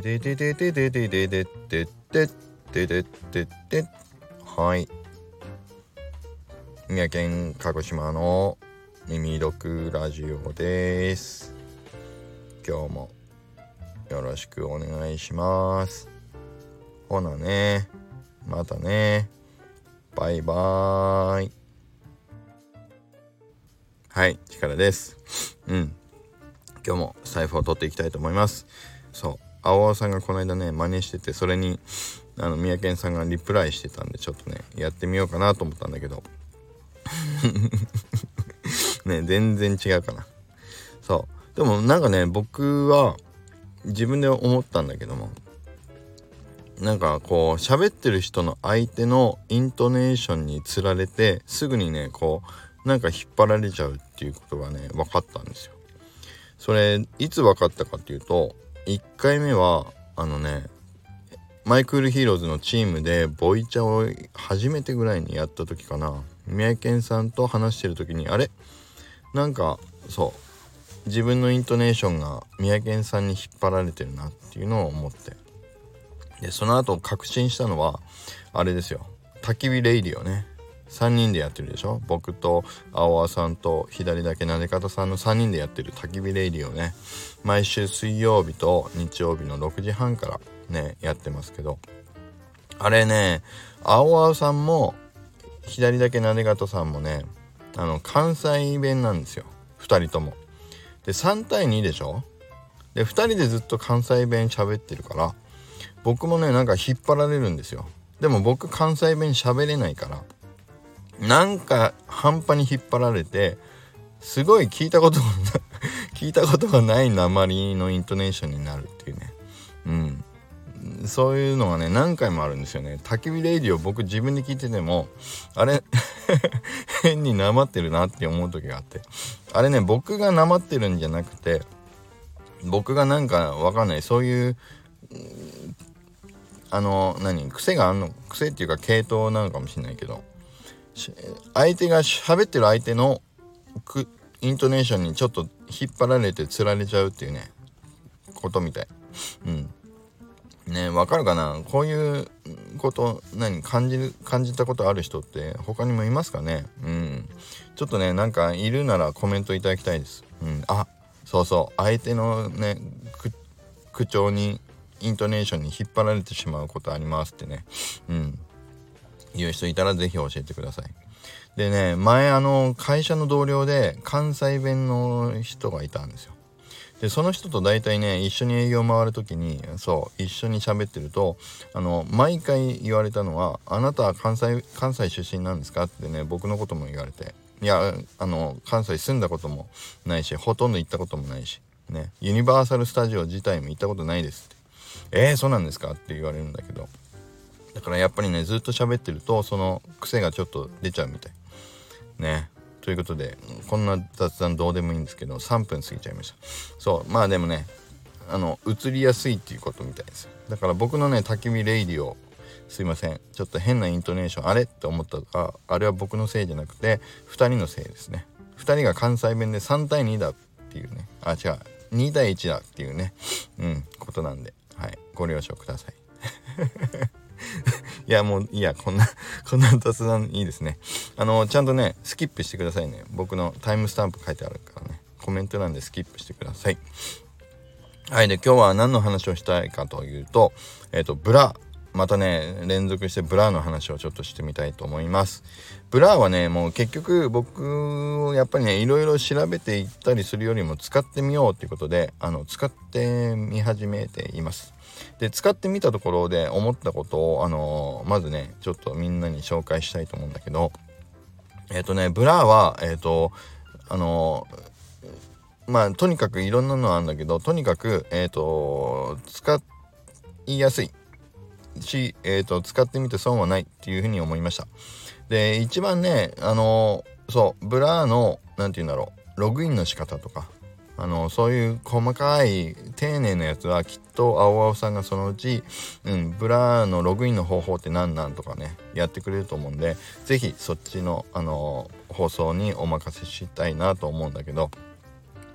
ででででででででででででででではい。三重県鹿児島の耳読ラジオです。今日もよろしくお願いします。ほなね。またね。バイバーイ。はい。力です。うん。今日も財布を取っていきたいと思います。そう。青尾さんがこの間ね真似しててそれにあの三宅さんがリプライしてたんでちょっとねやってみようかなと思ったんだけど。ね全然違うかな。そう。でもなんかね僕は自分で思ったんだけどもなんかこう喋ってる人の相手のイントネーションにつられてすぐにねこうなんか引っ張られちゃうっていうことがね分かったんですよ。それいつ分かったかっていうと1回目はあのねマイクールヒーローズのチームでボイチャを初めてぐらいにやった時かな。宮城県さんと話してる時にあれ？なんかそう。自分のイントネーションが宮城県さんに引っ張られてるなっていうのを思って。でその後確信したのはあれですよ。焚き火レイディオね。3人でやってるでしょ？僕と青輪さんと左だけなで方さんの3人でやってる焚き火レイディをね。毎週水曜日と日曜日の6時半からねやってますけど。あれね青輪さんも左だけなで方さんもねあの関西弁なんですよ。2人とも。で3対2でしょ？で2人でずっと関西弁喋ってるから僕もねなんか引っ張られるんですよ。でも僕関西弁喋れないからなんか半端に引っ張られてすごい聞いたことが 聞いたことがない鉛のイントネーションになるっていうね。うん。そういうのがね何回もあるんですよね。焚き火レイディを僕自分で聞いててもあれ 変になまってるなって思う時があって。あれね僕がなまってるんじゃなくて僕がなんかわかんない。そういうあの何癖があんの癖っていうか系統なのかもしれないけど。相手が喋ってる相手のイントネーションにちょっと引っ張られてつられちゃうっていうねことみたい。うん。ねわかるかな？こういうこと何？感じる感じたことある人って他にもいますかね？うん。ちょっとねなんかいるならコメントいただきたいです。うん。あそうそう。相手のね口調にイントネーションに引っ張られてしまうことありますってね。うん。いう人いたら是非教えてください。でね前あの会社の同僚で関西弁の人がいたんですよ。でその人と大体ね一緒に営業回る時にそう一緒に喋ってるとあの毎回言われたのは「あなたは関西関西出身なんですか?」ってね僕のことも言われて「いやあの関西住んだこともないしほとんど行ったこともないし、ね、ユニバーサル・スタジオ自体も行ったことないです」って「えー、そうなんですか?」って言われるんだけどだからやっぱりねずっと喋ってるとその癖がちょっと出ちゃうみたい。ね。ということでこんな雑談どうでもいいんですけど3分過ぎちゃいました。そうまあでもねあの映りやすいっていうことみたいです。だから僕のね焚き火レイディオすいません。ちょっと変なイントネーションあれって思ったああれは僕のせいじゃなくて2人のせいですね。2人が関西弁で3対2だっていうね。あ違う。2対1だっていうね。うんことなんで。はい。ご了承ください。いやもういやこんなこんな雑談いいですね。あのちゃんとねスキップしてくださいね。僕のタイムスタンプ書いてあるからね。コメント欄でスキップしてください。はいで今日は何の話をしたいかというとえっ、ー、とブラ。またね連続してブラの話をちょっとしてみたいと思います。ブラはねもう結局僕やっぱりねいろいろ調べていったりするよりも使ってみようっていうことであの使ってみ始めています。で使ってみたところで思ったことをあのー、まずねちょっとみんなに紹介したいと思うんだけどえっ、ー、とねブラはえっ、ー、とあのまあとにかくいろんなのあるんだけどとにかくえっ、と使いやすい。し、えーと、使ってみて損はないっていうふうに思いました。で一番ねあのそう Blur の何て言うんだろうログインの仕方とかあのそういう細かい丁寧なやつはきっと青青さんがそのうち、うん、 Blur のログインの方法って何なんとかねやってくれると思うんで是非そっちの、あの放送にお任せしたいなと思うんだけど。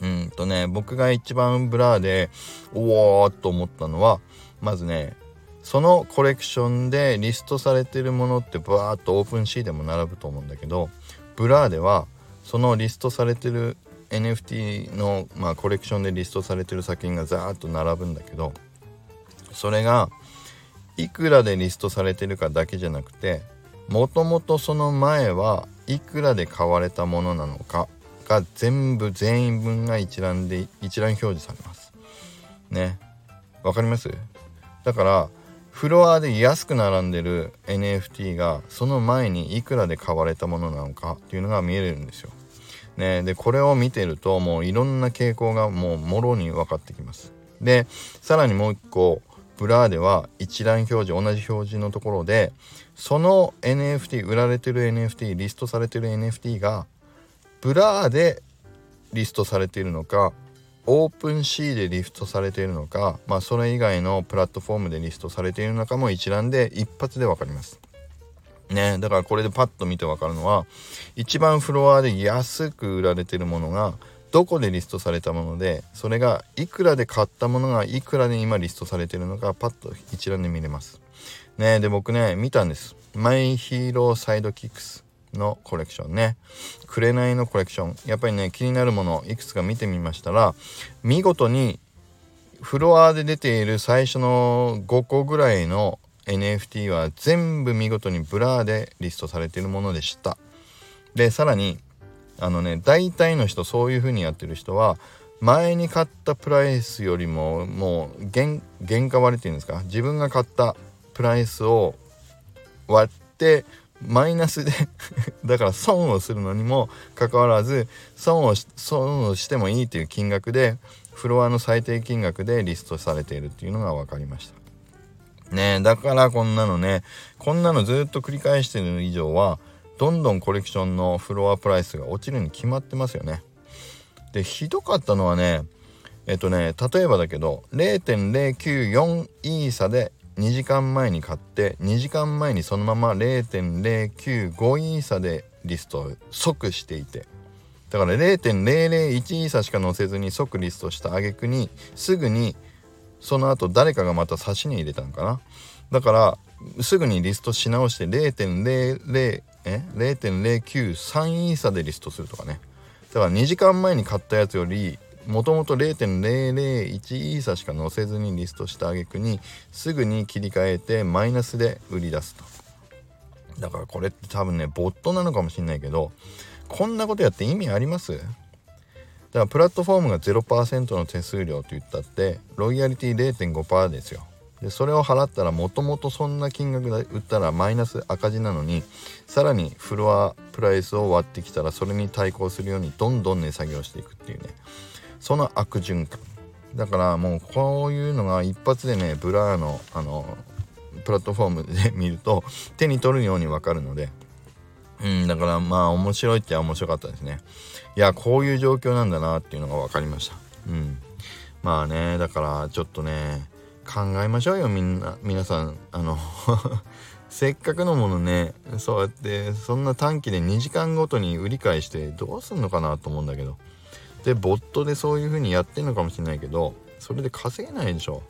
うんとね僕が一番 Blur でおおと思ったのはまずねそのコレクションでリストされてるものってバーッと OpenSea でも並ぶと思うんだけど Blur ではそのリストされてる NFT の、まあ、コレクションでリストされてる作品がザーッと並ぶんだけどそれがいくらでリストされてるかだけじゃなくてもともとその前はいくらで買われたものなのかが全部全員分が一覧で一覧表示されます。ね。わかります？だからフロアで安く並んでる NFT がその前にいくらで買われたものなのかっていうのが見えるんですよ。ね、でこれを見てるともういろんな傾向がもうもろに分かってきます。でさらにもう一個 Blur では一覧表示同じ表示のところでその NFT 売られてる NFT リストされてる NFT がBlur でリストされているのか OpenSea でリストされているのか、まあ、それ以外のプラットフォームでリストされているのかも一覧で一発で分かります。ね、だからこれでパッと見て分かるのは一番フロアで安く売られてるものがどこでリストされたものでそれがいくらで買ったものがいくらで今リストされてるのかパッと一覧で見れます。ねで僕ね見たんです。マイヒーローサイドキックスのコレクションね紅のコレクションやっぱりね気になるものいくつか見てみましたら見事にフロアで出ている最初の5個ぐらいの NFT は全部見事に Blur でリストされているものでしたでさらにあのね大体の人そういう風にやってる人は前に買ったプライスよりももう原価割れっていうんですか？自分が買ったプライスを割ってマイナスで だから損をするのにもかかわらず損を損をしてもいいという金額でフロアの最低金額でリストされているっていうのが分かりました。ねだからこんなのねこんなのずっと繰り返してる以上はどんどんコレクションのフロアプライスが落ちるに決まってますよね。でひどかったのはねえっとね例えばだけど0.094イーサで2時間前に買って2時間前にそのまま0.095イーサでリストを即していてだから0.001イーサしか載せずに即リストした挙句にすぐにその後誰かがまた差しに入れたのかな？だからすぐにリストし直して0.00え？0.093イーサでリストするとかね。だから2時間前に買ったやつよりもともと0.001イーサしか載せずにリストした挙句にすぐに切り替えてマイナスで売り出すと。だからこれって多分ねボットなのかもしんないけどこんなことやって意味あります？だからプラットフォームが0%の手数料と言ったってロイヤリティ0.5%ですよ。でそれを払ったらもともとそんな金額で売ったらマイナス赤字なのにさらにフロアプライスを割ってきたらそれに対抗するようにどんどん値下げをしていくっていうね。その悪循環。だからもうこういうのが一発でね Blur のあのプラットフォームで見ると手に取るようにわかるのでうんだからまあ面白いって面白かったですね。いやこういう状況なんだなっていうのが分かりました。うん。まあねだからちょっとね考えましょうよみんな皆さん。あの せっかくのものねそうやってそんな短期で2時間ごとに売り買いしてどうすんのかなと思うんだけど。でボットでそういう風にやってんのかもしれないけどそれで稼げないでしょ。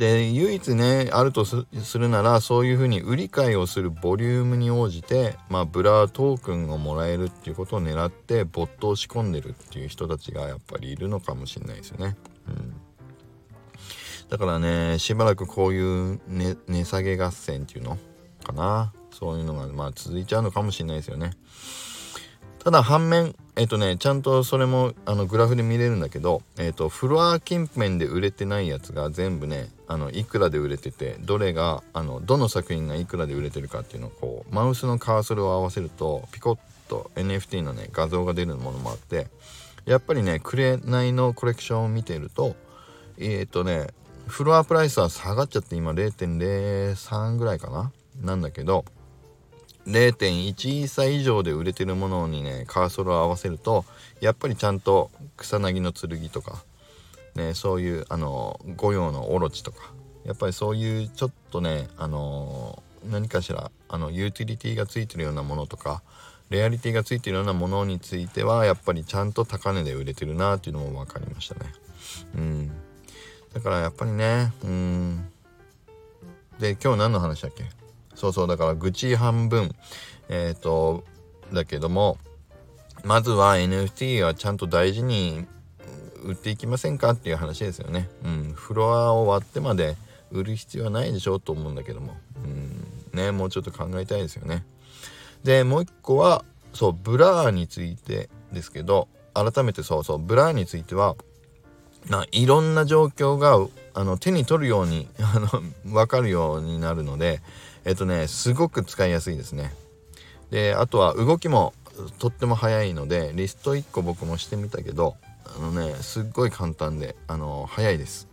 で唯一ねあるとするならそういう風に売り買いをするボリュームに応じてまあブラートークンをもらえるっていうことを狙ってボットを仕込んでるっていう人たちがやっぱりいるのかもしれないですよね。うんだからねしばらくこういう値、値下げ合戦っていうのかなそういうのがまあ続いちゃうのかもしれないですよね。ただ反面えっ、とねちゃんとそれもあのグラフで見れるんだけど、えっ、とフロア近辺で売れてないやつが全部ねあのいくらで売れててどれがあのどの作品がいくらで売れてるかっていうのをこうマウスのカーソルを合わせるとピコッと NFT のね画像が出るものもあってやっぱりね紅のコレクションを見てるとえっ、とねフロアプライスは下がっちゃって今0.03ぐらいかな？なんだけど0.1歳以上で売れてるものにねカーソルを合わせるとやっぱりちゃんと草薙の剣とか、ね、そういうあの御用のオロチとか。やっぱりそういうちょっとねあの何かしらあのユーティリティがついてるようなものとかレアリティがついてるようなものについてはやっぱりちゃんと高値で売れてるなっていうのも分かりましたね。うん。だからやっぱりねうん。で今日何の話だっけ？そうそうだから愚痴半分。えっ、ー、とだけどもまずは NFT はちゃんと大事に売っていきませんかっていう話ですよね。うん、フロアを割ってまで売る必要はないでしょうと思うんだけども、うん、ね、もうちょっと考えたいですよね。で、もう一個は、そう、 Blur についてですけど、改めてそうそう、 Blur については、ないろんな状況があの手に取るように あの分かるようになるのでえっとねすごく使いやすいですねであとは動きもとっても早いのでリスト1個僕もしてみたけどあのねすっごい簡単であの早いです。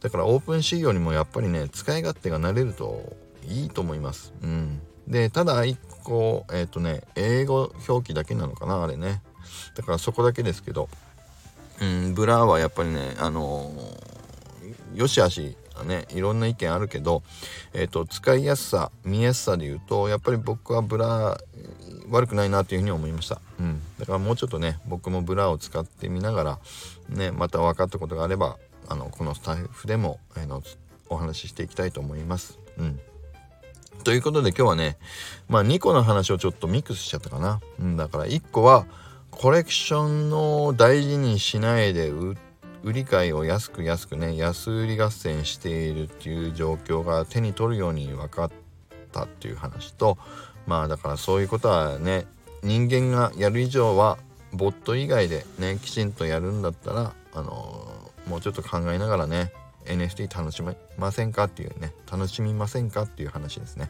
だからオープン仕様にもやっぱりね使い勝手が慣れるといいと思います。うん。でただ1個えっ、ー、とね英語表記だけなのかなあれね。だからそこだけですけど。うん Blur はやっぱりねあのー、よしあしねいろんな意見あるけど、えーと、使いやすさ見やすさで言うとやっぱり僕は Blur 悪くないなというふうに思いました、うん、だからもうちょっとね僕も Blur を使ってみながらねまた分かったことがあればあのこのスタッフでも、えー、のお話ししていきたいと思います。うんということで今日はねまあ2個の話をちょっとミックスしちゃったかな。うん、だから1個はコレクションの大事にしないで売売り買いを安く安くね安売り合戦しているっていう状況が手に取るように分かったっていう話とまあだからそういうことはね人間がやる以上はボット以外でねきちんとやるんだったらあのー、もうちょっと考えながらね NFT 楽しめませんかっていうね楽しみませんかっていう話ですね。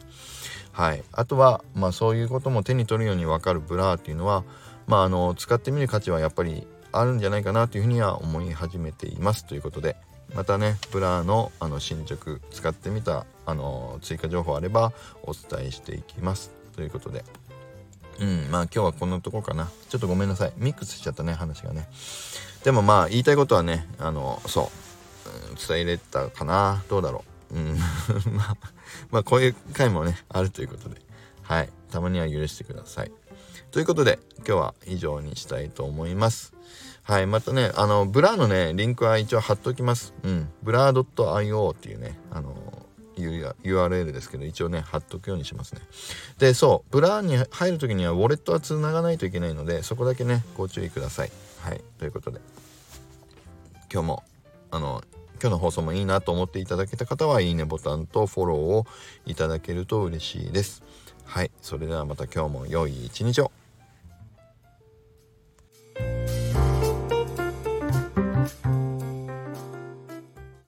はい。あとはまあそういうことも手に取るように分かる Blur っていうのはまああの使ってみる価値はやっぱりあるんじゃないかなというふうには思い始めています。ということでまたね Blur のあの進捗使ってみたあの追加情報あればお伝えしていきます。ということで。うんまあ今日はこんなとこかな。ちょっとごめんなさい。ミックスしちゃったね話がね。でもまあ言いたいことはねあのそう、うん伝えれたかな。どうだろう。うん。まあまあこういう回もねあるということで。はい。たまには許してください。ということで今日は以上にしたいと思います。はいまたねあのブラーのねリンクは一応貼っておきます。うん。ブラー .io っていうねあの URL ですけど一応ね貼っとくようにしますね。でそうブラーに入る時にはウォレットはつながないといけないのでそこだけねご注意ください。はいということで。今日もあの今日の放送もいいなと思っていただけた方はいいねボタンとフォローをいただけると嬉しいです。はいそれではまた今日も良い一日を。